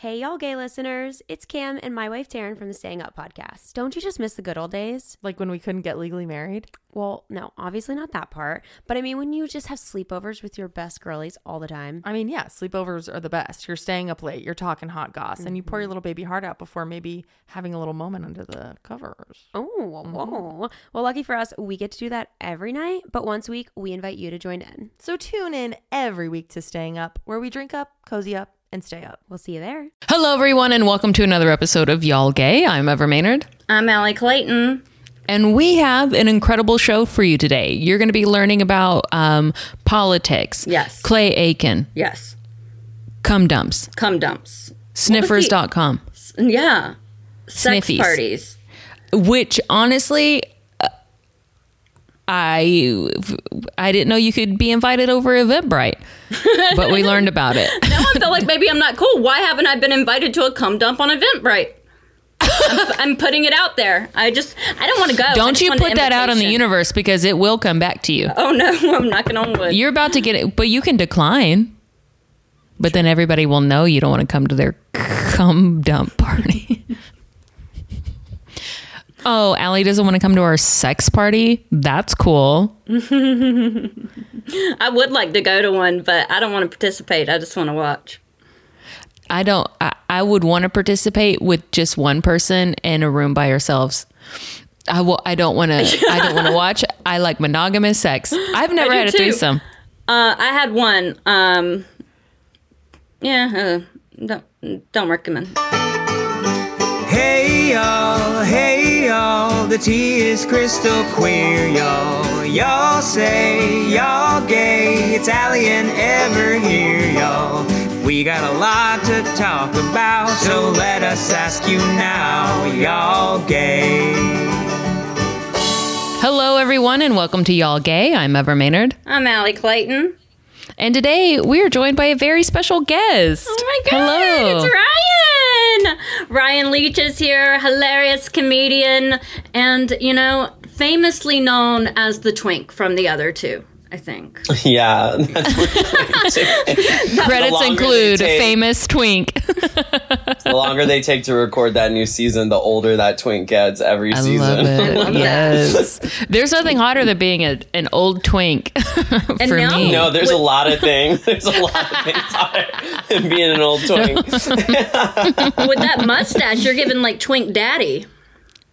Hey, y'all gay listeners. It's Cam and my wife Taryn from the Staying Up podcast. Don't you just miss the good old days? Like when we couldn't get legally married? Well, no, obviously not that part. But I mean, when you just have sleepovers with your best girlies all the time. I mean, yeah, sleepovers are the best. You're staying up late, you're talking hot goss, and you pour Mm-hmm. your little baby heart out before maybe having a little moment under the covers. Oh, whoa. Well, lucky for us, we get to do that every night. But once a week, we invite you to join in. So tune in every week to Staying Up, where we drink up, cozy up, and stay up. We'll see you there. Hello, everyone, and welcome to another episode of Y'all Gay. I'm Ever Mainard, I'm Ali Clayton. and we have an incredible show for you today. You're going to be learning about um, politics. Yes. Clay Aiken, Yes. cum dumps, Cum dumps. sniffies.com, Yeah. Sex Sniffies. parties. which honestly, I I didn't know you could be invited over Eventbrite, but we learned about it. Now I feel like maybe I'm not cool. Why haven't I been invited to a cum dump on Eventbrite? I'm, I'm putting it out there. I just, I don't want to go. Don't you put that out in the universe because it will come back to you. Oh no, I'm knocking on wood. You're about to get it, but you can decline. But then everybody will know you don't want to come to their cum dump party. Oh, Ali doesn't want to come to our sex party. That's cool. I would like to go to one, but I don't want to participate. I just want to watch. I don't. I, I would want to participate with just one person in a room by ourselves. I will. I don't want to. I don't want to watch. I like monogamous sex. I've never had a too. threesome. Uh, I had one. Um, yeah, uh, don't don't recommend. Hey y'all, hey y'all, the tea is crystal clear, y'all. Y'all say y'all gay, it's Ali Ever here, y'all. We got a lot to talk about, so let us ask you now, y'all gay. Hello, everyone, and welcome to Y'all Gay. I'm Ever Mainard. I'm Ali Clayton. And today we are joined by a very special guest. Oh my god, Hello. it's Ryan! Ryan Leach is here, hilarious comedian, and you know, famously known as the twink from the other two, I think. Yeah, that's what Credits include they famous twink. the longer they take to record that new season, the older that twink gets every I season. love it. yes. There's nothing hotter than being a, an old twink And for now- me. No, there's a lot of things. There's a lot of things hotter than being an old twink. With that mustache, you're giving like twink daddy.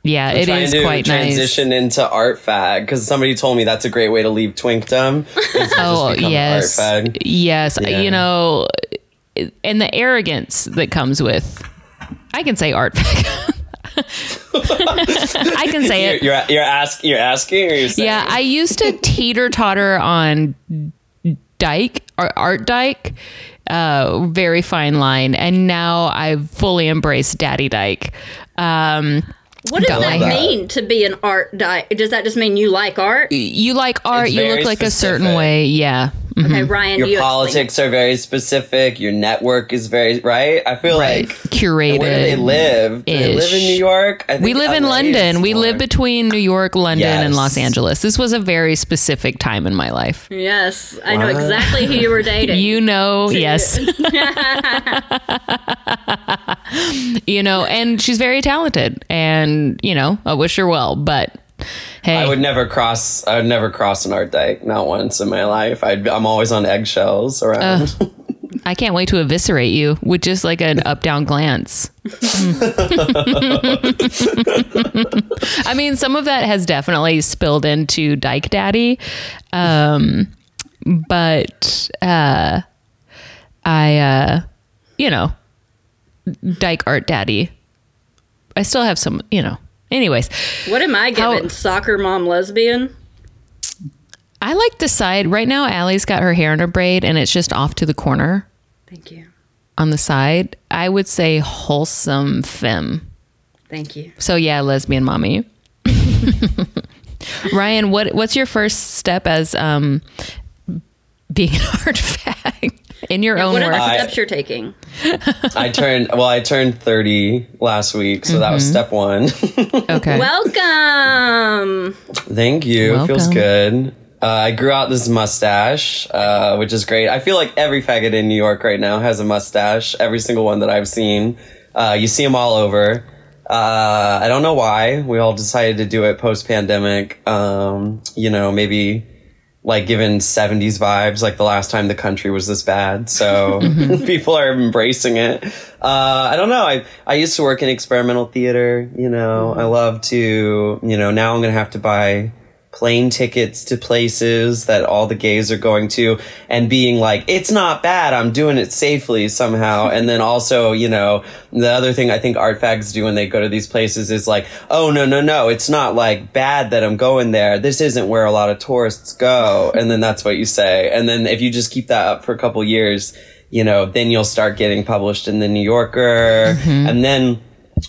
yeah, it Trying is to quite nice. transition into art fag because somebody told me that's a great way to leave twinkdom. is just Oh, yes. art fag. Yes. Yeah. You know, and the arrogance that comes with, I can say art. I can say it. You're, you're you're ask you're asking or you're saying? Yeah, I used to teeter totter on Dyke or Art Dyke, uh, very fine line, and now I've fully embraced Daddy Dyke. Um, What does Got that my- mean to be an art di- Does that just mean you like art? you like art, It's you look like a certain way. Yeah. Mhm. Okay, Ryan, Your you explain politics are very specific. Your network is very right. I feel Right. like Curated. where do they live? Do they live in. New York? I think We live in LA is London. We more- live between New York, London, and Los Angeles. This was a very specific time in my life. it. Yes, I know exactly who you were dating. You know, yes. you know, and she's very talented, and you know, I wish her well. But hey, I would never cross. I would never cross an art dike. Not once in my life. I'd, I'm always on eggshells around. I can't wait to eviscerate you with just like an up down glance. I mean, some of that has definitely spilled into Dyke Daddy. Um, but uh, I, uh, you know, Dyke Art Daddy. I still have some, you know. Anyways, what am I How- Soccer mom lesbian? I like the side. Right now, Ali's got her hair in a braid and it's just off to the corner. Thank you. on the side, I would say wholesome femme. Thank you. So yeah, lesbian mommy. Ryan, what what's your first step as um being an art fag in your own What are work? the I- steps you're taking? I turned. Well, I turned 30 last week, so that was step one. okay. Welcome. Thank you. It feels good. Uh, I grew out this mustache, uh, which is great. I feel like every faggot in New York right now has a mustache. Every single one that I've seen. Uh, you see them all over. Uh, I don't know why. We all decided to do it post pandemic. Um, you know, maybe like given 70s vibes, like the last time the country was this bad. So people are embracing it. Uh, I don't know. I, I used to work in experimental theater, you know, I love to, you know, now I'm going to have to buy plane tickets to places that all the gays are going to and being like, it's not bad. I'm doing it safely somehow. and then also, you know, the other thing I think art fags do when they go to these places is like, oh, no, no, no. It's not like bad that I'm going there. This isn't where a lot of tourists go. and then that's what you say. And then if you just keep that up for a couple years, you know, then you'll start getting published in the New Yorker. Mm-hmm. And then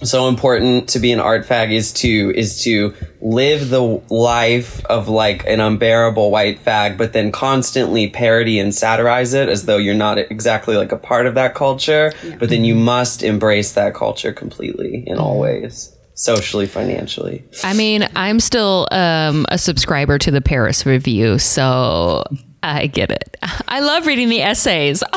so important to be an art fag is to is to live the life of like an unbearable white fag but then constantly parody and satirize it as though you're not exactly like a part of that culture. But then you mm-hmm. must embrace that culture completely in all ways socially financially I mean, I'm still um, a subscriber to the Paris Review, so I get it. I love reading the essays.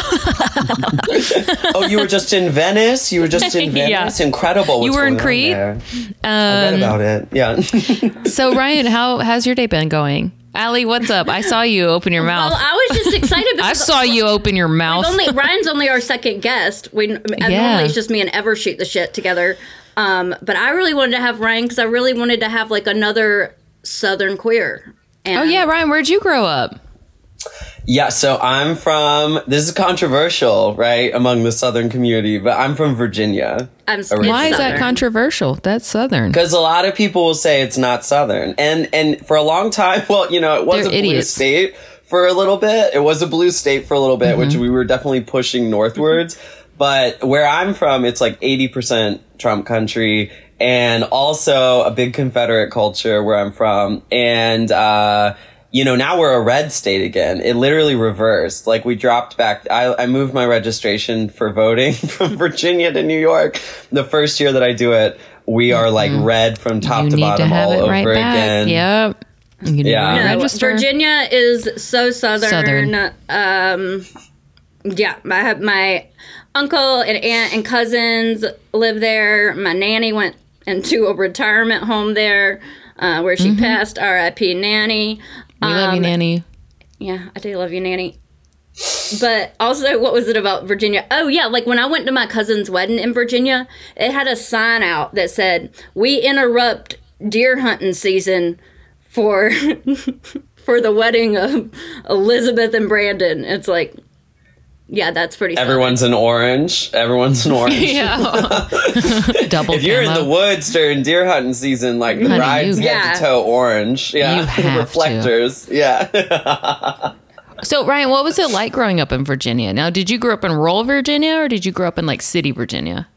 oh you were just in venice you were just in venice Yeah. incredible You were in going on Crete? there? i read about it yeah so Ryan, how how's your day been going? Ali, what's up? I saw you open your mouth. Well, I was just excited I saw you open your mouth. only Ryan's only our second guest. We and Yeah. normally it's just me and Ever shoot the shit together. Um, but I really wanted to have Ryan because I really wanted to have like another Southern queer. And oh yeah, Ryan, where'd you grow up? Yeah, so I'm from. This is controversial, right, among the Southern community, but I'm from Virginia. I'm it's Why Why is that controversial? That's Southern. Because a lot of people will say it's not Southern, and and for a long time, well, you know, it was They're a blue state for a little bit. It was a blue state for a little bit, which we were definitely pushing northwards. But where I'm from, it's like 80% Trump country, and also a big Confederate culture where I'm from, and. uh you know, now we're a red state again. It literally reversed. Like we dropped back. I, I moved my registration for voting from Virginia to New York. The first year that I do it, we are like red from top you to need bottom to have all it over right back. again. Yep. Yeah. No, No, register. Virginia is so southern. Southern. Um, yeah, I have my uncle and aunt and cousins live there. My nanny went into a retirement home there, uh, where she passed. R.I.P. Nanny. We love you, Um, Nanny. Yeah, I do love you, Nanny. But also, what was it about Virginia? Oh, yeah, like when I went to my cousin's wedding in Virginia, it had a sign out that said, "We interrupt deer hunting season for for the wedding of Elizabeth and Brandon." It's like, yeah, that's pretty. Everyone's an orange. Everyone's an orange. Yeah. Double If you're in the woods during deer hunting season, like the Honey, brides you- get Yeah. to toe orange. Yeah, You have to. reflectors. Yeah. So, Ryan, what was it like growing up in Virginia? Now, did you grow up in rural Virginia or did you grow up in like city Virginia?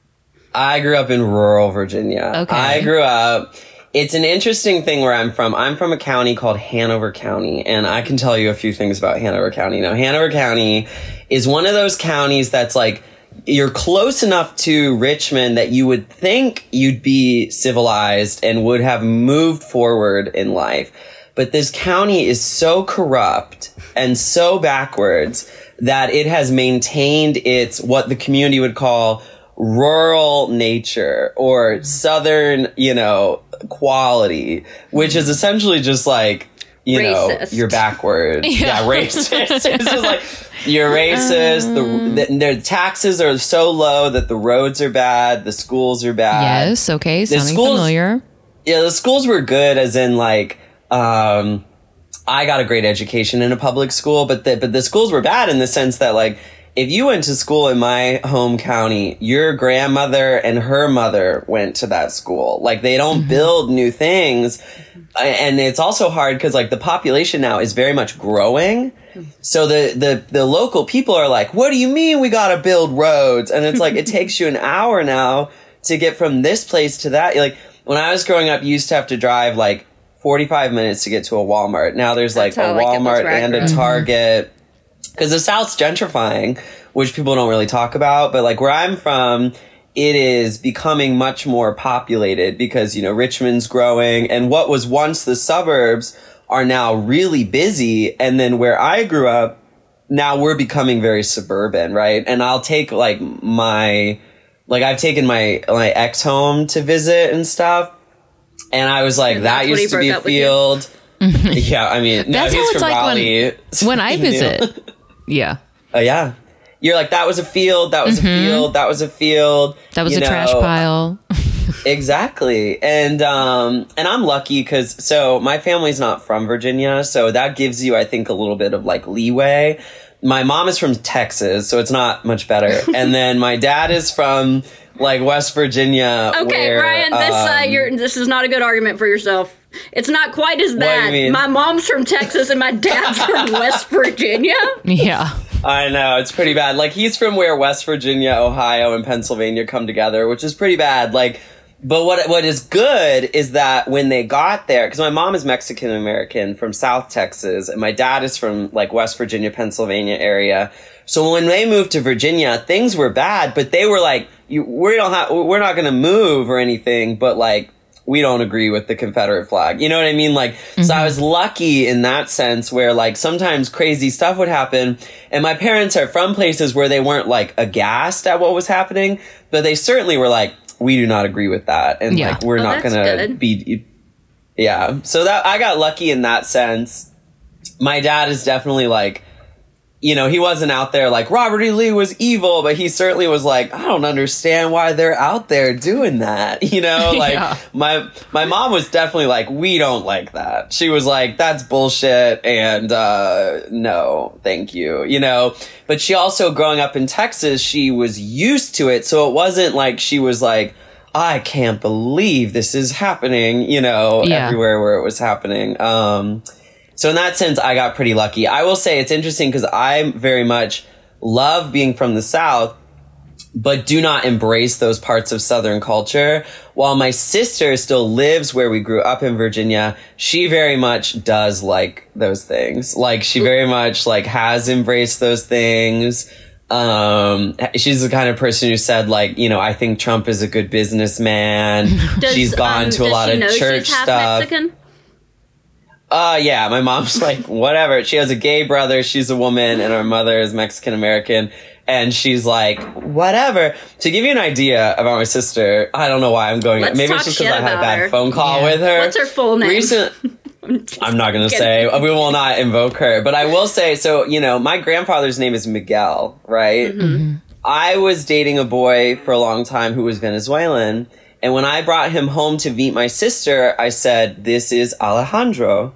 I grew up in rural Virginia. Okay. I grew up. It's an interesting thing where I'm from. I'm from a county called Hanover County, and I can tell you a few things about Hanover County. Now, Hanover County is one of those counties that's like you're close enough to Richmond that you would think you'd be civilized and would have moved forward in life. But this county is so corrupt and so backwards that it has maintained its what the community would call rural nature or southern, you know, quality, which is essentially just like, you know, you're backwards. yeah. racist. it's just like you're racist. The, the their taxes are so low that the roads are bad, the schools are bad. yes. Okay. Sounding schools- familiar. Yeah, the schools were good as in like um I got a great education in a public school, but the but the schools were bad in the sense that like if you went to school in my home county, your grandmother and her mother went to that school. Like they don't build new things. And it's also hard because like the population now is very much growing. So the, the, the local people are like, what do you mean we gotta build roads? And it's like, it takes you an hour now to get from this place to that. Like when I was growing up, you used to have to drive like 45 minutes to get to a Walmart. Now there's like That's a like, Walmart right and a. Target because the South's gentrifying, which people don't really talk about. But like where I'm from, it is becoming much more populated because you know Richmond's growing, and what was once the suburbs are now really busy. And then where I grew up, now we're becoming very suburban, right? And I'll take like my, like I've taken my, my ex home to visit and stuff. And I was like, And that that's when he used to be a up with you? field. yeah, I mean, no, That's he's how it's from like when- Raleigh. when I visit. Yeah. Oh yeah. You're like, that was a field, that was a field, that was a field. Mm-hmm. That was you a trash pile. Exactly. And um and I'm lucky cuz so my family's not from Virginia, so that gives you I think a little bit of like leeway. My mom is from Texas, so it's not much better. and then my dad is from like West Virginia Okay, where, Ryan, this uh, um, you're this is not a good argument for yourself. It's not quite as What do you bad. My mom's from Texas and my dad's from West Virginia. Yeah. I know it's pretty bad. Like he's from where West Virginia, Ohio, and Pennsylvania come together, which is pretty bad. Like, but what what is good is that when they got there, because my mom is Mexican American from South Texas, and my dad is from like West Virginia, Pennsylvania area. So when they moved to Virginia, things were bad, but they were like, you, "We don't have, we're not going to move or anything," but like we don't agree with the Confederate flag. You know what I mean? Like, so I mm-hmm. was lucky in that sense where like sometimes crazy stuff would happen. And my parents are from places where they weren't like aghast at what was happening, but they certainly were like, we do not agree with that. And Yeah. like, we're Oh, not going to good. be, yeah. So that I got lucky in that sense. My dad is definitely like, you know, he wasn't out there like Robert E. Lee was evil, but he certainly was like, I don't understand why they're out there doing that. You know, like Yeah. my my mom was definitely like, we don't like that. She was like, that's bullshit, and uh, no, thank you. You know, but she also growing up in Texas, she was used to it, so it wasn't like she was like. I can't believe this is happening, you know, Yeah. everywhere where it was happening. Um, so in that sense, I got pretty lucky. I will say it's interesting because I very much love being from the South, but do not embrace those parts of Southern culture. While my sister still lives where we grew up in Virginia, she very much does like those things. Like she very much like has embraced those things. Um, she's the kind of person who said like, you know, I think Trump is a good businessman. Does, she's gone um, to a lot she of church she's half stuff. Mexican? Uh, yeah, my mom's like, whatever. She has a gay brother. She's a woman and her mother is Mexican American. And she's like, whatever. To give you an idea about my sister, I don't know why I'm going. Let's maybe it's just because I had a bad her. phone call Yeah. with her. What's her full name? Recent, I'm not going to say. We will not invoke her. But I will say, so, you know, my grandfather's name is Miguel, right? Mm-hmm. I was dating a boy for a long time who was Venezuelan. And when I brought him home to meet my sister, I said, this is Alejandro.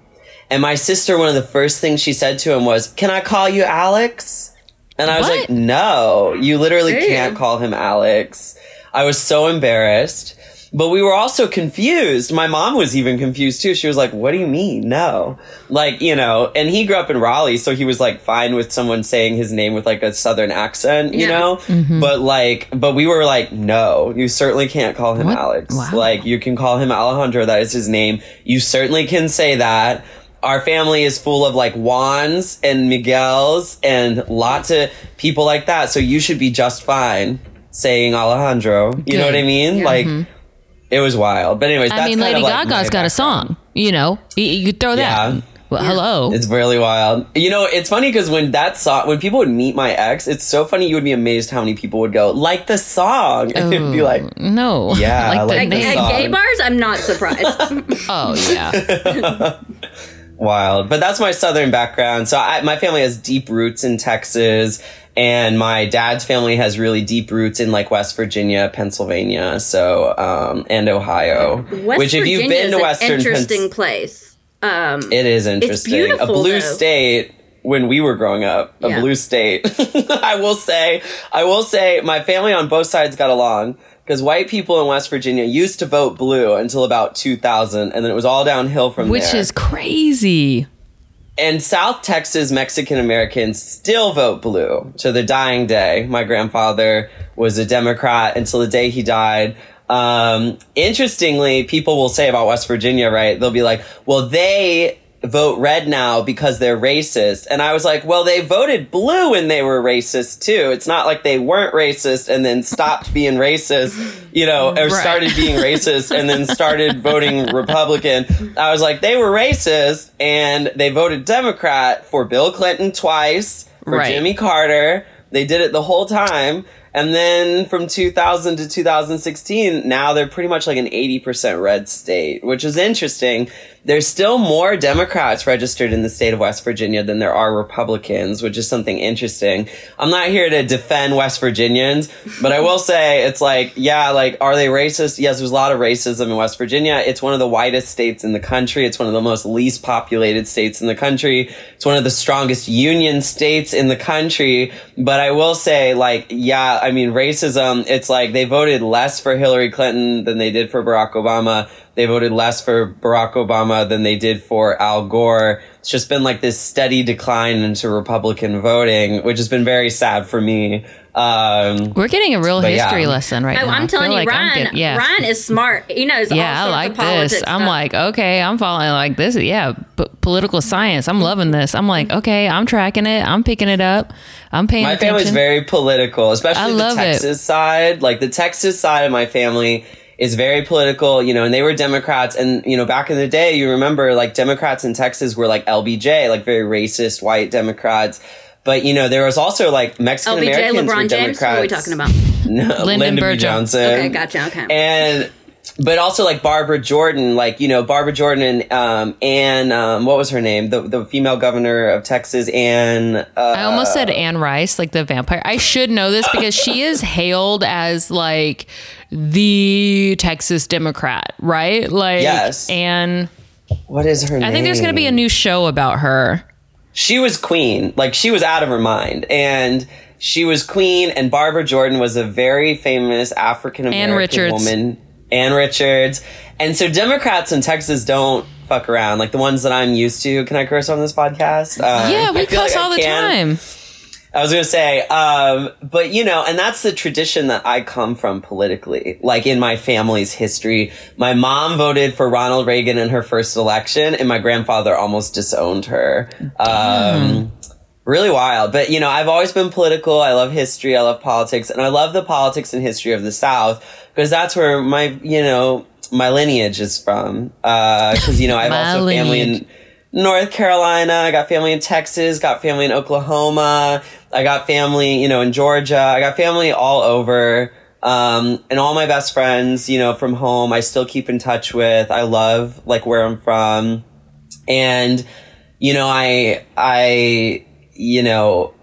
And my sister, one of the first things she said to him was, can I call you Alex? And I was What? like, no, you literally can't call him Alex. I was so embarrassed. But we were also confused. My mom was even confused too. She was like, what do you mean? No. Like, you know, and he grew up in Raleigh, so he was like fine with someone saying his name with like a southern accent, you Yeah. know? Mm-hmm. But like, but we were like, no, you certainly can't call him What? Alex. Wow. Like, you can call him Alejandro. That is his name. You certainly can say that. Our family is full of like Juans and Miguels and lots of people like that. So you should be just fine saying Alejandro. You know what I Good. mean? Like, mm-hmm. it was wild. But anyways, I that's mean, kind Lady of like Gaga's my got a song. You know, you, you throw that. Yeah. Well, hello. It's really wild. You know, it's funny because when that song, when people would meet my ex, it's so funny. You would be amazed how many people would go like the song, and it'd be oh, like, no. Yeah, like, like the the At name. song. gay bars, I'm not surprised. Oh yeah. wild. But that's my southern background. So I, my family has deep roots in Texas, and my dad's family has really deep roots in like West Virginia, Pennsylvania, so um, and Ohio. West which, if you've been to Western, Pens- interesting place. Um, it is interesting. a blue though. state. When we were growing up, a Yeah. blue state. I will say, I will say, my family on both sides got along because white people in West Virginia used to vote blue until about 2000, and then it was all downhill from there. Which is crazy. And South Texas Mexican Americans still vote blue to the dying day. My grandfather was a Democrat until the day he died. Um, interestingly, people will say about West Virginia, right? They'll be like, well, they vote red now because they're racist. And I was like, well, they voted blue when they were racist too. It's not like they weren't racist and then stopped being racist, you know, or Right. started being racist and then started voting Republican. I was like, they were racist and they voted Democrat for Bill Clinton twice, for Right. Jimmy Carter. They did it the whole time. And then from 2000 to 2016, now they're pretty much like an 80% red state, which is interesting. There's still more Democrats registered in the state of West Virginia than there are Republicans, which is something interesting. I'm not here to defend West Virginians, but I will say it's like, yeah, like, are they racist? Yes, there's a lot of racism in West Virginia. It's one of the whitest states in the country. It's one of the most least populated states in the country. It's one of the strongest union states in the country. But I will say, like, yeah, I mean, racism, it's like they voted less for Hillary Clinton than they did for Barack Obama. They voted less for Barack Obama than they did for Al Gore. It's just been like this steady decline into Republican voting, which has been very sad for me. Um, We're getting a real But yeah. history lesson right Oh, now. I I'm telling you, like Ryan. get- yeah. Ryan is smart. He knows. all yeah, I like of politics this. I'm stuff. like, okay, I'm following like this. Yeah, p- political science. I'm loving this. I'm like, okay, I'm tracking it. I'm picking it up. I'm paying My attention. family's very political, I especially the love it. Texas side. Like the Texas side of my family is very political, you know, and they were Democrats. And, you know, back in the day, you remember like Democrats in Texas were like LBJ, like very racist white Democrats. But, you know, there was also like Mexican LBJ, Americans were LeBron James. Democrats. What are we talking about? No, Lyndon Lyndon. B. Johnson. Okay, gotcha. Okay. And but also like Barbara Jordan, like you know Barbara Jordan and um, Ann, um, what was her name? The the female governor of Texas, Ann. Uh, I almost said Anne Rice, like the vampire. I should know this because she is hailed as like the Texas Democrat, right? Like, Yes. And what is her name? I think there's going to be a new show about her. she was queen. Like she was out of her mind. And she was queen and Barbara Jordan was a very famous African American Richards. woman. Ann Richards. And so Democrats in Texas don't fuck around. Like the ones that I'm used to. Can I curse on this podcast? Um, Yeah, we cuss like all the time. I was gonna say, um, but you know, and that's the tradition that I come from politically. Like in my family's history, my mom voted for Ronald Reagan in her first election, and my grandfather almost disowned her. Um, really wild. But you know, I've always been political. I love history. I love politics, and I love the politics and history of the South because that's where my, you know, my lineage is from. Because you know, I have also family in. North Carolina. I got family in Texas. Got family in Oklahoma. I got family, you know, in Georgia. I got family all over. Um, and all my best friends, you know, from home, I still keep in touch with. I love like where I'm from, and you know, I, I, you know,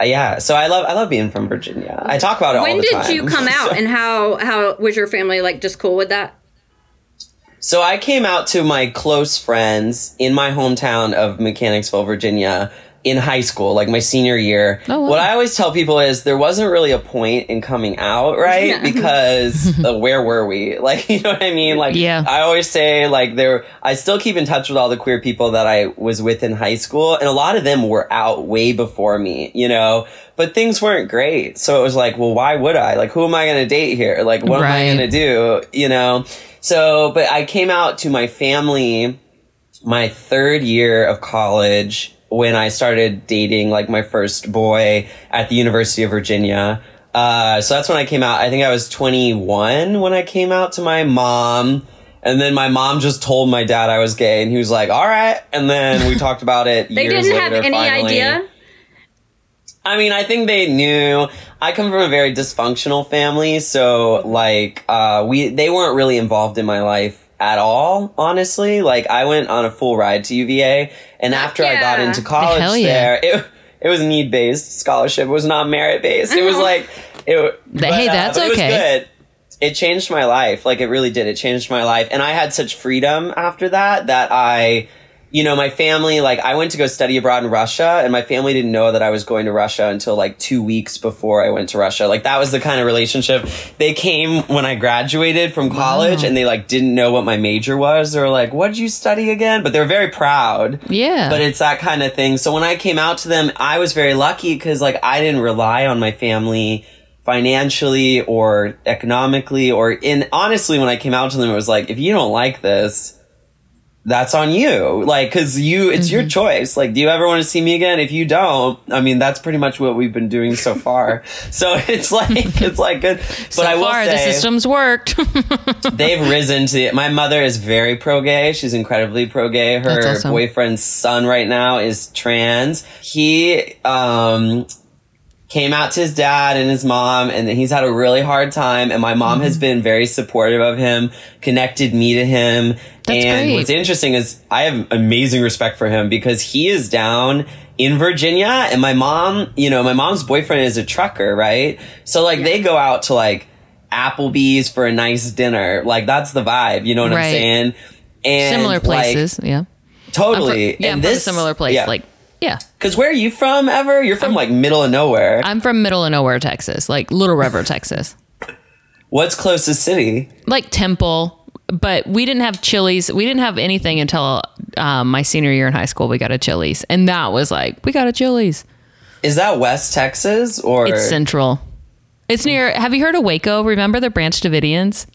uh, yeah. So I love, I love being from Virginia. I talk about it all the time. when did time. you come out, and how how was your family like? Just cool with that? So I came out to my close friends in my hometown of Mechanicsville, Virginia in high school, like my senior year. Oh, wow. What I always tell people is there wasn't really a point in coming out, right? Yeah. Because uh, where were we? Like, you know what I mean? Like, Yeah. I always say like there, I still keep in touch with all the queer people that I was with in high school and a lot of them were out way before me, you know, but things weren't great. So it was like, well, why would I? Like, who am I going to date here? Like, what am I going to do? You know? So, but I came out to my family my third year of college when I started dating like my first boy at the University of Virginia. Uh, so that's when I came out. I think I was 21 when I came out to my mom. And then my mom just told my dad I was gay and he was like, all right. And then we talked about it They years didn't have later, any finally. idea. I mean, I think they knew. I come from a very dysfunctional family, so like uh we they weren't really involved in my life at all, honestly. Like I went on a full ride to UVA and after I got into college Hell yeah. there, it it was need based scholarship. It was not merit based. It was like it but, Hey, uh, that's but it was okay. good. It changed my life. Like it really did. It changed my life. And I had such freedom after that that I you know, my family, like, I went to go study abroad in Russia, and my family didn't know that I was going to Russia until like two weeks before I went to Russia. Like, that was the kind of relationship. They came when I graduated from college, and they like didn't know what my major was. They were like, "What did you study again?" But they were very proud. Yeah. But it's that kind of thing. So when I came out to them, I was very lucky because like I didn't rely on my family financially or economically or in honestly when I came out to them it was like if you don't like this that's on you. Like, cause you, it's Mm-hmm. your choice. Like, do you ever want to see me again? If you don't, I mean, that's pretty much what we've been doing so far. so it's like, it's like good. But so I will far, say, the system's worked. they've risen to the, my mother is very pro gay she's incredibly pro gay her awesome. boyfriend's son right now is trans he um came out to his dad and his mom and he's had a really hard time and my mom Mm-hmm. has been very supportive of him connected me to him That's and great. what's interesting is i have amazing respect for him because he is down in Virginia and my mom, you know, my mom's boyfriend is a trucker, right? So like they go out to like Applebee's for a nice dinner. Like that's the vibe, you know what I'm saying? And similar like, places. yeah. I'm fr- totally. yeah, and a this similar place. yeah. Like, yeah. Cause where are you from ever? You're from like middle of nowhere. I'm from middle of nowhere, Texas, like Little River, Texas. What's closest city? like Temple, but we didn't have Chili's. We didn't have anything until um, my senior year in high school. We got a Chili's, and that was like we got a Chili's. Is that West Texas or It's central. It's near. Have you heard of Waco? Remember the Branch Davidians?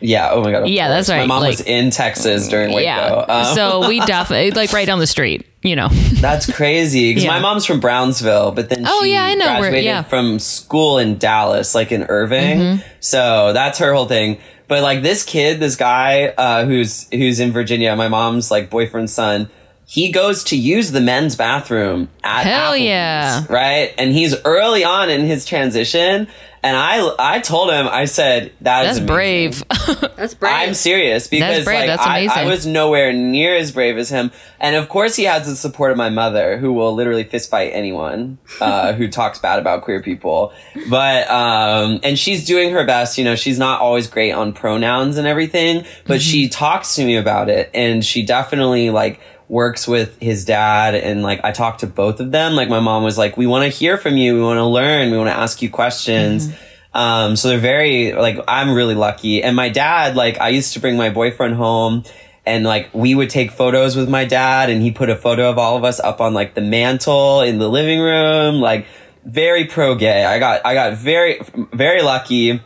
Yeah, oh my god. Yeah, that's right. My mom was in Texas during Waco. Yeah. Um, so we definitely like right down the street. You know. That's crazy because Yeah. my mom's from Brownsville, but then Oh, she yeah, I know where- graduated yeah. Mm-hmm. from school in Dallas, like in Irving. So that's her whole thing. But like this kid, this guy uh, who's who's in Virginia, my mom's like boyfriend's son. He goes to use the men's bathroom at Hell Applebee's, yeah. right? And he's early on in his transition, and I I told him I said that is That's amazing. brave. That's brave. I'm serious because brave. like That's I, I was nowhere near as brave as him, and of course he has the support of my mother, who will literally fist fight anyone uh, who talks bad about queer people. But um, and she's doing her best. You know, she's not always great on pronouns and everything, but Mm-hmm. she talks to me about it, and she definitely like works with his dad and like I talked to both of them. Like my mom was like, "We want to hear from you. We want to learn. We want to ask you questions." Um, so they're very like I'm really lucky. And my dad, like I used to bring my boyfriend home and like we would take photos with my dad and he put a photo of all of us up on like the mantle in the living room, like very pro gay. I got I got very very lucky.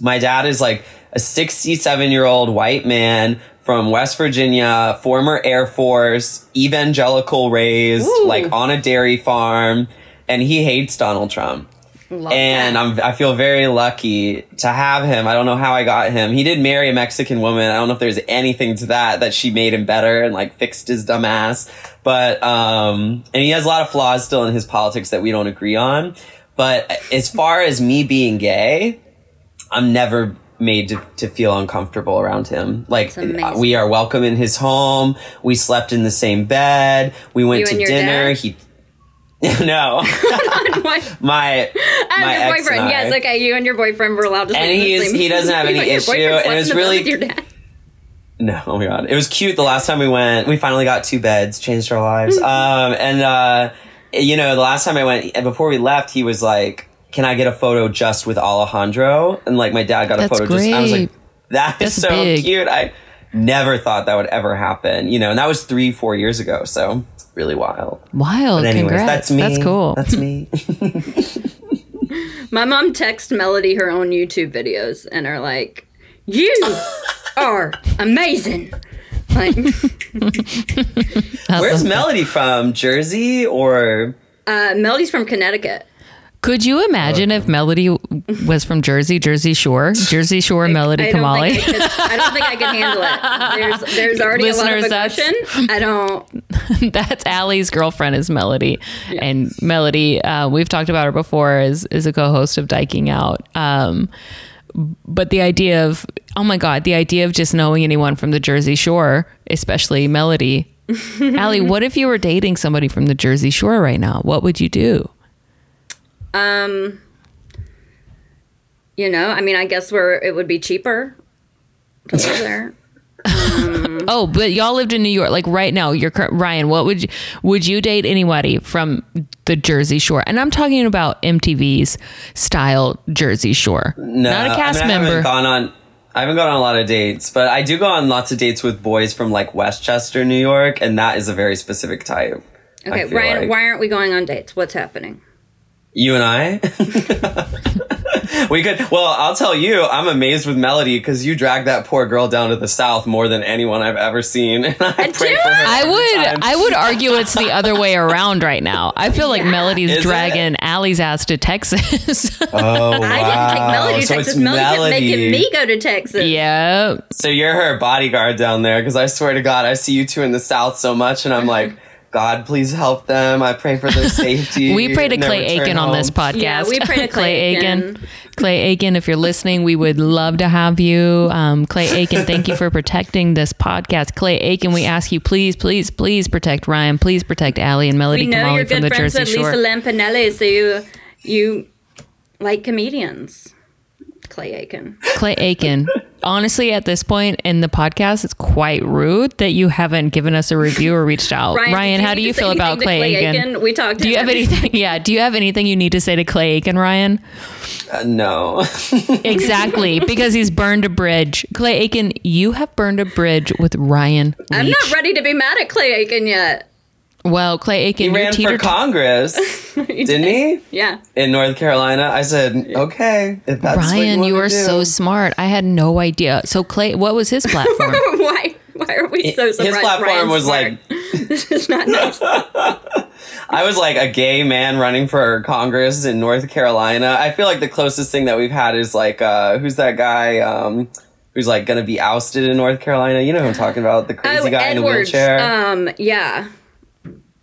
My dad is like a 67 year old white man from West Virginia, former Air Force, evangelical raised, like on a dairy farm, and he hates Donald Trump. and I'm, I feel very lucky to have him. I don't know how I got him. He did marry a Mexican woman. I don't know if there's anything to that, that she made him better and like fixed his dumb ass. But, um, and he has a lot of flaws still in his politics that we don't agree on. But as far as me being gay, I'm never made to, to feel uncomfortable around him. Like we are welcome in his home. We slept in the same bed. We went You to dinner. dad? He no, My, my I'm my your boyfriend. I. Yes, okay. You and your boyfriend were allowed to sleep And in the he's- he doesn't have any issue, and it was in the bed really- your dad. No, oh my god, it was cute. The last time we went, we finally got two beds, changed our lives. um, and uh, you know, the last time I went, before we left, he was like, "Can I get a photo just with Alejandro?" And like, my dad got That's a photo. Just I was like, great. "That is That's so big. cute." I never thought that would ever happen. You know, and that was three, four years ago. So it's really wild. Wild. But anyways, Congrats. that's me. That's cool. That's me. My mom texts Melody her own YouTube videos and are like, "You are amazing." Like, Where's Melody from? Jersey or? uh, Melody's from Connecticut. Could you imagine if Melody was from Jersey, Jersey Shore, Jersey Shore Melody I don't, Kamali? think I, could, I don't think I can handle it. There's there's already a lot of that's- aggression. I don't. That's Ali's girlfriend is Melody, and Melody, uh, we've talked about her before, is is a co-host of Diking Out. Um, but the idea of oh my god, the idea of just knowing anyone from the Jersey Shore, especially Melody. Ali, what if you were dating somebody from the Jersey Shore right now? What would you do? Um, you know, I mean, I guess where it would be cheaper to live there. Oh, but y'all lived in New York. Like right now, you're cur- Ryan. What would you would you date anybody from the Jersey Shore? And I'm talking about MTV's style Jersey Shore, No, not a cast I mean, I member. haven't gone on. I haven't gone on a lot of dates, but I do go on lots of dates with boys from like Westchester, New York, and that is a very specific type. Okay, Ryan, like. why aren't we going on dates? What's happening? You and I? we could, well, I'll tell you, I'm amazed with Melody because you dragged that poor girl down to the South more than anyone I've ever seen. And I pray for her. I would time. I would argue it's the other way around right now. I feel like Melody's Is it? dragging Ali's ass to Texas. Oh, I didn't take wow. Melody to So Texas. it's Melody kept making me go to Texas. yeah. So you're her bodyguard down there because I swear to God, I see you two in the South so much, and I'm like, God, please help them. I pray for their safety. We pray to Clay return Aiken on this podcast. Yeah, we pray to Clay Aiken. Clay Aiken, if you're listening, we would love to have you. Um, Clay Aiken, thank you for protecting this podcast. Clay Aiken, we ask you, please, please, please protect Ryan. Please protect Ali and Melody We know Kamali you're from good the friends Jersey with Shore. Lisa Lampanelli, so you you like comedians. Clay Aiken. Clay Aiken. Honestly, at this point in the podcast, it's quite rude that you haven't given us a review or reached out. Ryan, did how do you feel about anything to Clay, Aiken? We talked. Do you have anything? Yeah. Do you have anything you need to say to Clay Aiken, Ryan? Uh, no. Exactly, because he's burned a bridge. Clay Aiken, you have burned a bridge with Ryan. I'm not ready to be mad at Clay Aiken yet. Well, Clay Aiken, he ran teeter for Congress, didn't he? Yeah. In North Carolina. I said, okay, if that's what Ryan, you wanna are do. so smart. I had no idea. So Clay, what was his platform? why? Why are we so surprised? His platform Ryan's was smart? like, this is not nice. I was like a gay man running for Congress in North Carolina. I feel like the closest thing that we've had is like, uh, who's that guy? Um, who's like gonna be ousted in North Carolina? You know who I'm talking about? The crazy oh, guy in the wheelchair. Um, yeah.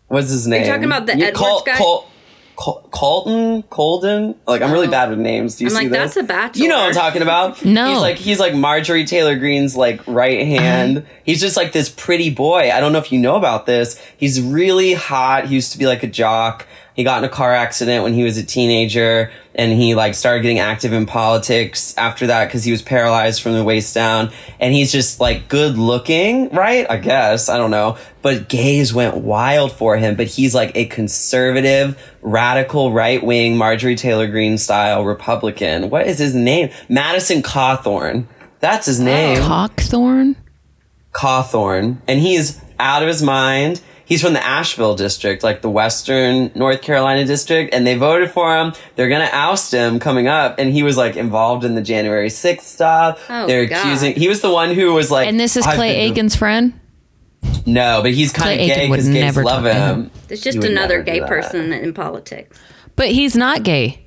What's his name? You're talking about the You- Edwards Col- guy? Col- Col- Colton, Colden. Like I'm really oh. bad with names. Do you I'm see like, this? that's a bachelor. You know what I'm talking about? No. He's like he's like Marjorie Taylor Greene's like right hand. Uh-huh. He's just like this pretty boy. I don't know if you know about this. He's really hot. He used to be like a jock. He got in a car accident when he was a teenager and he like started getting active in politics after that because he was paralyzed from the waist down. And he's just like good looking, right? I guess. I don't know. But gays went wild for him. But he's like a conservative, radical, right wing, Marjorie Taylor Greene style Republican. What is his name? Madison Cawthorn. That's his name. Cockthorn? Cawthorn, and he's out of his mind. He's from the Asheville district, like the Western North Carolina district, and they voted for him. They're gonna oust him coming up, and he was like involved in the January 6th stuff. Oh, They're God. accusing. He was the one who was like, And this is "I've Clay been- Aiken's friend? No, but he's kind of gay would because gays never love him. him. It's just another gay person in politics. But he's not gay.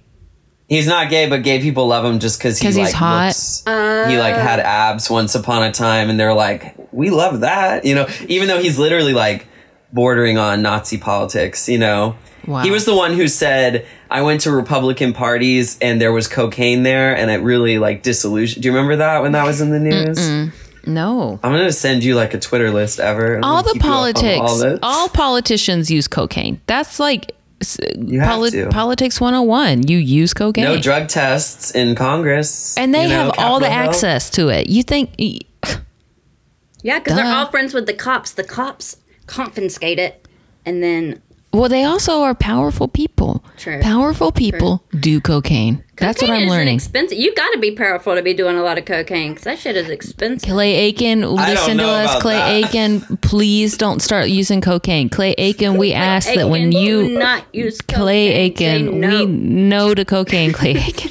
He's not gay, but gay people love him just because he 'Cause he's like, hot? looks- he like had oh. abs once upon a time, and they're like, we love that, you know. Even though he's literally like bordering on Nazi politics, you know. Wow. He was the one who said, "I went to Republican parties and there was cocaine there, and it really like disillusioned." Do you remember that when that was in the news? No. I'm gonna send you like a Twitter list ever. I'm All the keep you up on politics, all all politicians use cocaine. That's like s- You have to. politics 101. You use cocaine. no drug tests in Congress, and they you know, have all the Hill. access to it. You think Yeah, because they're all friends with the cops. The cops confiscate it, and then Well, they also are powerful people. True. Powerful people do cocaine. That's what I'm is learning. Expensive. You got to be powerful to be doing a lot of cocaine because that shit is expensive. Clay Aiken, listen to us. Clay that. Aiken, please don't start using cocaine. Clay Aiken, we ask that when you not use Clay cocaine. Say Aiken, no. we no to cocaine. Clay Aiken.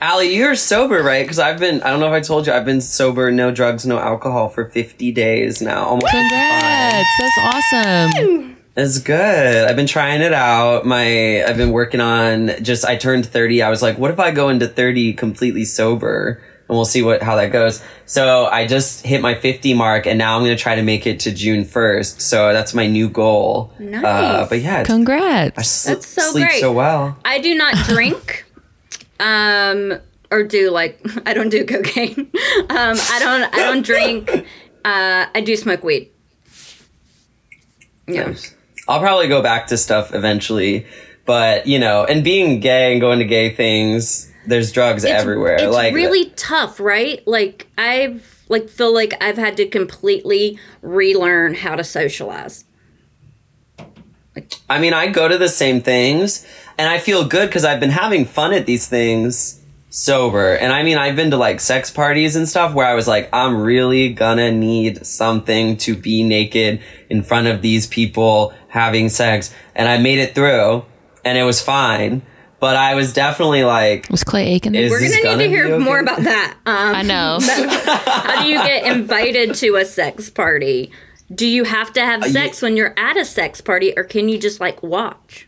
Ali, you're sober, right? Because I've been, I don't know if I told you, I've been sober, no drugs, no alcohol for 50 days now. Almost Congrats, that's awesome. It's good. I've been trying it out. My, I've been working on just, I turned 30. I was like, what if I go into 30 completely sober? And we'll see what, how that goes. So I just hit my 50 mark and now I'm going to try to make it to June 1st. So that's my new goal. Nice. Uh, but yeah, it's, I Congrats. sl- That's so sleep great. so well. I do not drink, um, or do like I don't do cocaine. Um, I don't. I don't drink. Uh, I do smoke weed. Yeah. I'll probably go back to stuff eventually, but you know, and being gay and going to gay things, there's drugs everywhere. It's like really tough, right? Like I've like feel like I've had to completely relearn how to socialize. Like, I mean, I go to the same things and I feel good because I've been having fun at these things sober. And I mean, I've been to like sex parties and stuff where I was like, I'm really gonna need something to be naked in front of these people having sex. And I made it through. and it was fine. But I was definitely like, Was Clay Aiken there? Is We're gonna gonna need to hear okay? more about that. Um, I know. how do you get invited to a sex party? Do you have to Uh, have sex when you're at a sex party, or can you just like watch?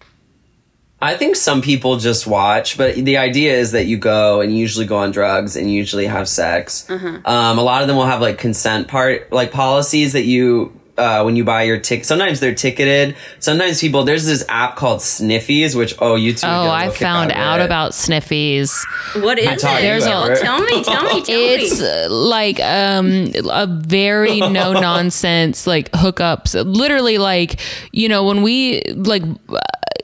I think some people just watch, but the idea is that you go and you usually go on drugs and you usually have sex. Uh-huh. Um, a lot of them will have like consent part, like policies that you, uh, when you buy your ticket, sometimes they're ticketed. Sometimes people, there's this app called Sniffies, which, oh, you two. Oh, I found that out word. about sniffies. What is it? There's a- ever. tell me, tell me, tell It's me. uh, like um a very no nonsense like hookups. Literally like, you know, when we like uh,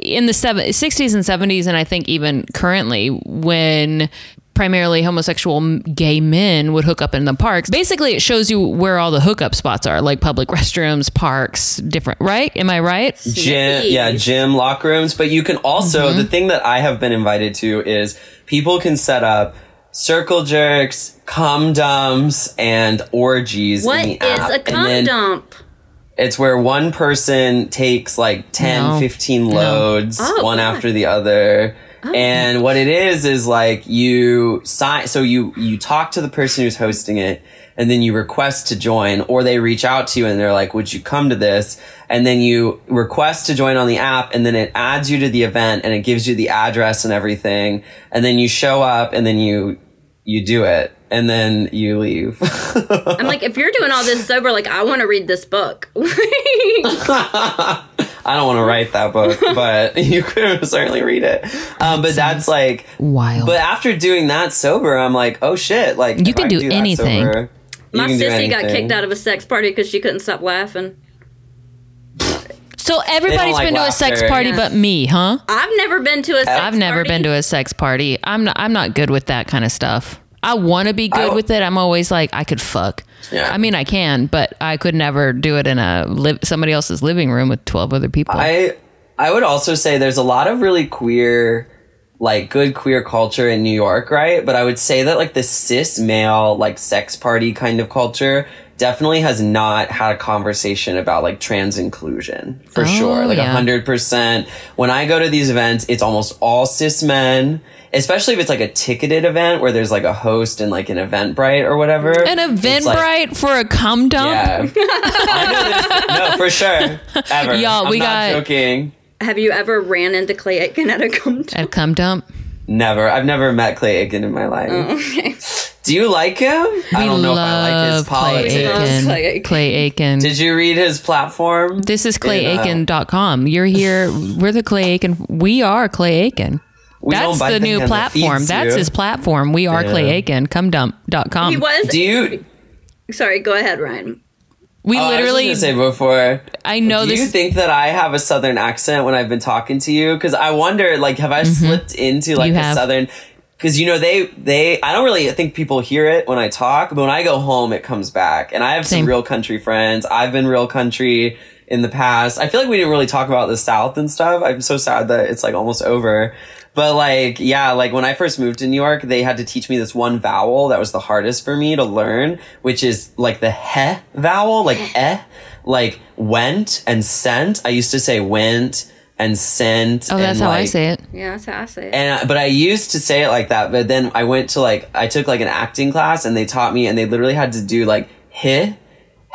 in the 60s and 70s and I think even currently when primarily homosexual gay men would hook up in the parks. Basically, it shows you where all the hookup spots are, like public restrooms, parks, different, right? Am I right? gym, yeah, gym locker rooms. But you can also Mm-hmm. the thing that I have been invited to is people can set up circle jerks, cum dumps, and orgies. What in is app. a And cum then dump? It's where one person takes like 10, No. 15 loads, Oh, one God. after the other. Oh. And what it is is like you sign, so you, you talk to the person who's hosting it and then you request to join or they reach out to you and they're like, would you come to this? And then you request to join on the app and then it adds you to the event and it gives you the address and everything. And then you show up and then you, you do it and then you leave. I'm like, if you're doing all this sober, like I want to read this book. I don't want to write that book, but you could certainly read it. Um, but that's like Wild. But after doing that sober, I'm like, oh shit! Like You if can I do anything. sober, My can do sissy got kicked out of a sex party because she couldn't stop laughing. So everybody's like been to a sex laughter. party but me, huh? I've never been to a sex I've never been to a sex party. I'm not. I'm not good with that kind of stuff. I want to be good with it. I'm always like, I could fuck. Yeah. I mean, I can, but I could never do it in a li- somebody else's living room with twelve other people. I I would also say there's a lot of really queer, like good queer culture in New York, right? But I would say that like the cis male like sex party kind of culture definitely has not had a conversation about like trans inclusion for Oh, sure. Like a hundred percent. When I go to these events, it's almost all cis men. Especially if it's like a ticketed event where there's like a host and like an Eventbrite or whatever. An It's like- Eventbrite for a cum dump. Yeah. I know. No, for sure. Ever. Y'all, I'm we not got- joking. Have you ever ran into Clay Aiken at a cum dump? At a cum dump. Never. I've never met Clay Aiken in my life. Oh, okay. Do you like him? I We don't know if I like his love Clay politics. Aiken. Clay Aiken. Clay Aiken. Did you read his platform? this is Yeah. clayaiken.com. Uh, You're here. We're the Clay Aiken. We are Clay Aiken. We That's the the new platform. feeds That's you. his platform. We are Clay Yeah. Aiken. Cumdump.com. He was. Do you? Sorry, go ahead, Ryan. we Oh, I was literally. say before. I know do you think that I have a southern accent when I've been talking to you? Because I wonder, like, have I slipped into like Mm-hmm. You a have. southern? Because you know they they I don't really think people hear it when I talk, but when I go home, it comes back. And I have Same. some real country friends. I've been real country in the past. I feel like we didn't really talk about the South and stuff. I'm so sad that it's like almost over. But like, yeah, like when I first moved to New York, they had to teach me this one vowel that was the hardest for me to learn, which is like the he vowel, like eh, like went and sent. I used to say went and sent. oh, that's and how I say it. Yeah, that's how I say it. and but I used to say it like that, but then I went to like I took like an acting class and they taught me and they literally had to do like he,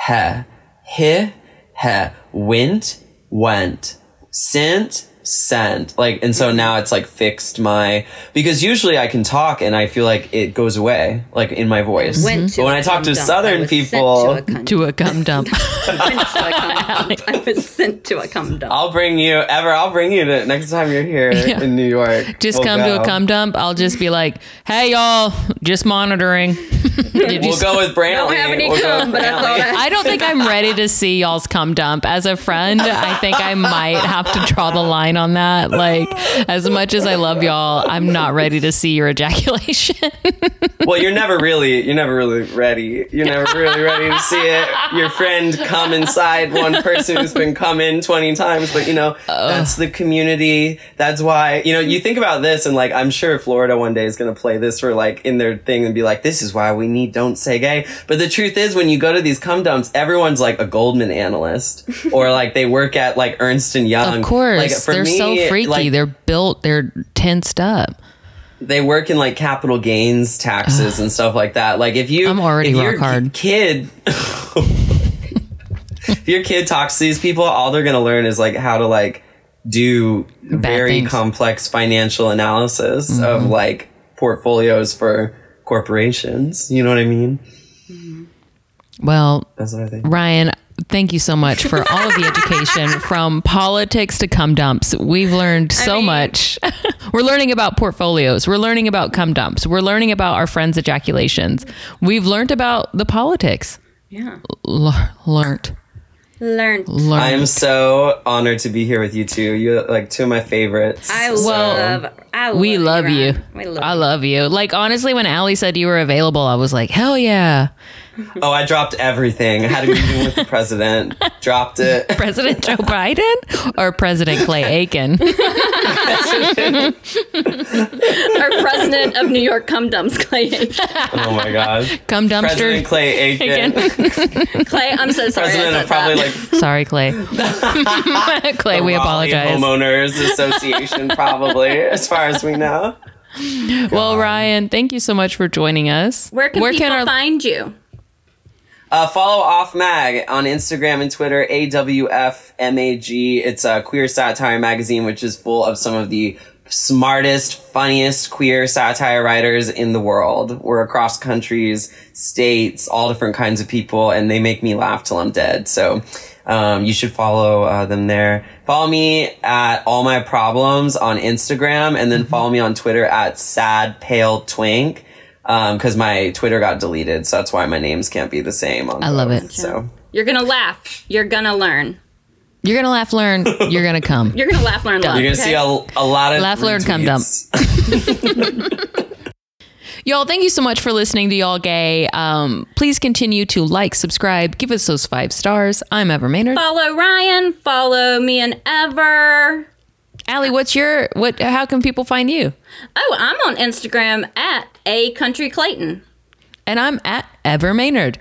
he, he, he, went, went, sent, sent. Like and so now it's like fixed my because usually I can talk and I feel like it goes away like in my voice. Went to but when I talk to dump. Southern people, to a cum To a cum dump. went to a cum dump. I was sent to a cum dump. I'll bring you ever. I'll bring you to next time you're here Yeah. in New York. just We'll come to a cum dump. I'll just be like, hey, y'all, just monitoring. Did We'll go with Brantley. don't have any We'll cum, with but I thought Brantley. I, I don't think I'm ready to see y'all's cum dump. As a friend, I think I might have to draw the line on that. Like, as much as I love y'all, I'm not ready to see your ejaculation. Well, you're never really, you're never really ready. You're never really ready to see it. Your friend come inside one person who's been come in 20 times, but you know, that's the community. That's why, you know, you think about this and like, I'm sure Florida one day is going to play this for like in their thing and be like, this is why we need don't say gay. But the truth is when you go to these cum dumps, everyone's like a Goldman analyst or like they work at like Ernst and Young. Of course, Like for they're so freaky. like- they're built. They're tensed up. they work in like capital gains taxes and stuff like that. Like if you, I'm already rock hard. kid, if your kid talks to these people, all they're gonna learn is like how to like do very things. Mm-hmm. complex financial analysis of like portfolios for corporations. You know what I mean? Well, That's what I think. Ryan, thank you so much for all of the education from politics to cum dumps. We've learned so mean- much. We're learning about portfolios. We're learning about cum dumps. We're learning about our friends' ejaculations. We've learned about the politics. Yeah. L- learned. Learn. Learned. I am so honored to be here with you two. You're like two of my favorites. I So- love. I we love you. Ryan. We love I you. love you. Like honestly, when Ali said you were available, I was like, hell yeah. Oh, I dropped everything. I had a meeting with the president. Dropped it. President Joe Biden or President Clay Aiken? Our president of New York cum dumps, Clay. Oh my god. Cum dumpster. President Clay Aiken. Clay, I'm so sorry. I President said of probably that. like Sorry, Clay. Clay, we Raleigh apologize. Homeowners Association, probably, as far as we know. Well, Ryan, thank you so much for joining us. Where can people our find you? Uh, follow Off Mag on Instagram and Twitter, AWFMAG. It's a queer satire magazine, which is full of some of the smartest, funniest queer satire writers in the world. We're across countries, states, all different kinds of people, and they make me laugh till I'm dead. So, um, you should follow uh, them there. Follow me at All My Problems on Instagram, and then follow me on Twitter at Sad Pale Twink. Um, cause my Twitter got deleted, so that's why my names can't be the same on I love both. it. So You're gonna laugh. You're gonna learn. You're gonna laugh, learn. You're gonna come. You're gonna laugh, learn, love. you're gonna okay? see a, a lot of Laugh, learn, come, dump. Y'all, thank you so much for listening to Y'all Gay. Um, please continue to like, subscribe, give us those five stars. I'm Ever Mainard. Follow Ryan. Follow me and Ever. Ali, what's your what? How can people find you? Oh, I'm on Instagram at a country Clayton. And I'm at Ever Mainard.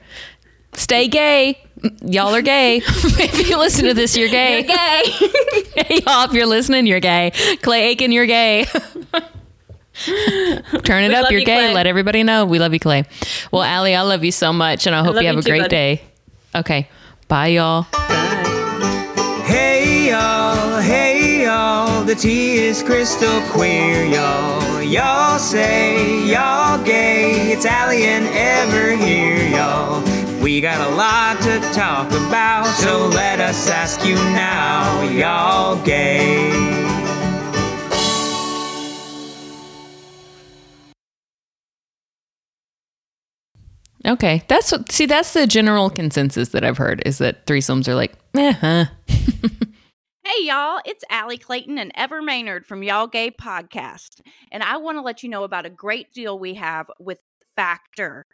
Stay gay. Y'all are gay. if you listen to this, you're gay. Gay. Y'all, if you're listening, you're gay. Clay Aiken, you're gay. Turn it We up, you're you, gay. Clay. Let everybody know we love you, Clay. Well, Ali, I love you so much, and I hope love you have you a too, great bud. day. Okay, bye, y'all. Hey y'all, hey y'all, the tea is crystal clear, y'all. Y'all say y'all gay, and Ever here, y'all. We got a lot to talk about, so let us ask you now, y'all gay. Okay, that's what. See, that's the general consensus that I've heard is that threesomes are like, eh, huh. Hey, y'all, it's Ali Clayton and Ever Mainard from Y'all Gay Podcast. And I want to let you know about a great deal we have with Factor.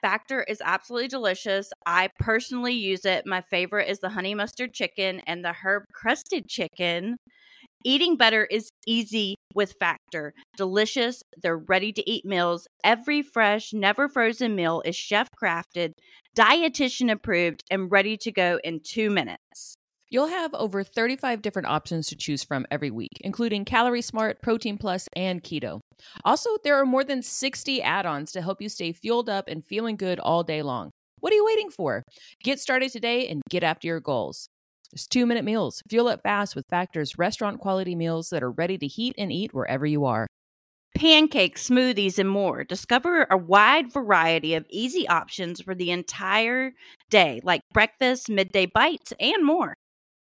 Factor is absolutely delicious. I personally use it. My favorite is the honey mustard chicken and the herb crusted chicken. Eating better is easy with Factor. Delicious, they're ready to eat meals. Every fresh, never frozen meal is chef crafted, dietitian approved, and ready to go in two minutes. You'll have over 35 different options to choose from every week, including Calorie Smart, Protein Plus, and Keto. Also, there are more than 60 add ons to help you stay fueled up and feeling good all day long. What are you waiting for? Get started today and get after your goals. It's two minute meals. Fuel up fast with Factor's restaurant quality meals that are ready to heat and eat wherever you are. pancakes, smoothies, and more. Discover a wide variety of easy options for the entire day, like breakfast, midday bites, and more.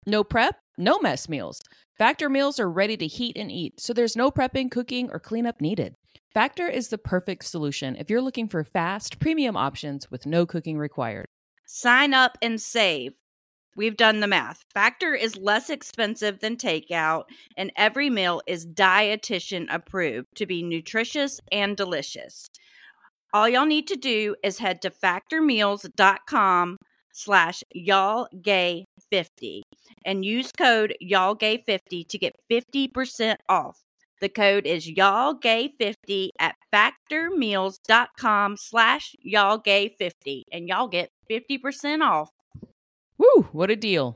No prep, no mess meals. Factor meals are ready to heat and eat, so there's no prepping, cooking, or cleanup needed. Factor is the perfect solution if you're looking for fast, premium options with no cooking required. Sign up and save. We've done the math. Factor is less expensive than takeout, and every meal is dietitian approved to be nutritious and delicious. All y'all need to do is head to factormeals.com slash y'all gay 50 and use code y'all gay 50 to get 50% off. The code is y'all gay 50 at factormeals.com slash y'all gay 50 and y'all get 50% off. Woo, what a deal.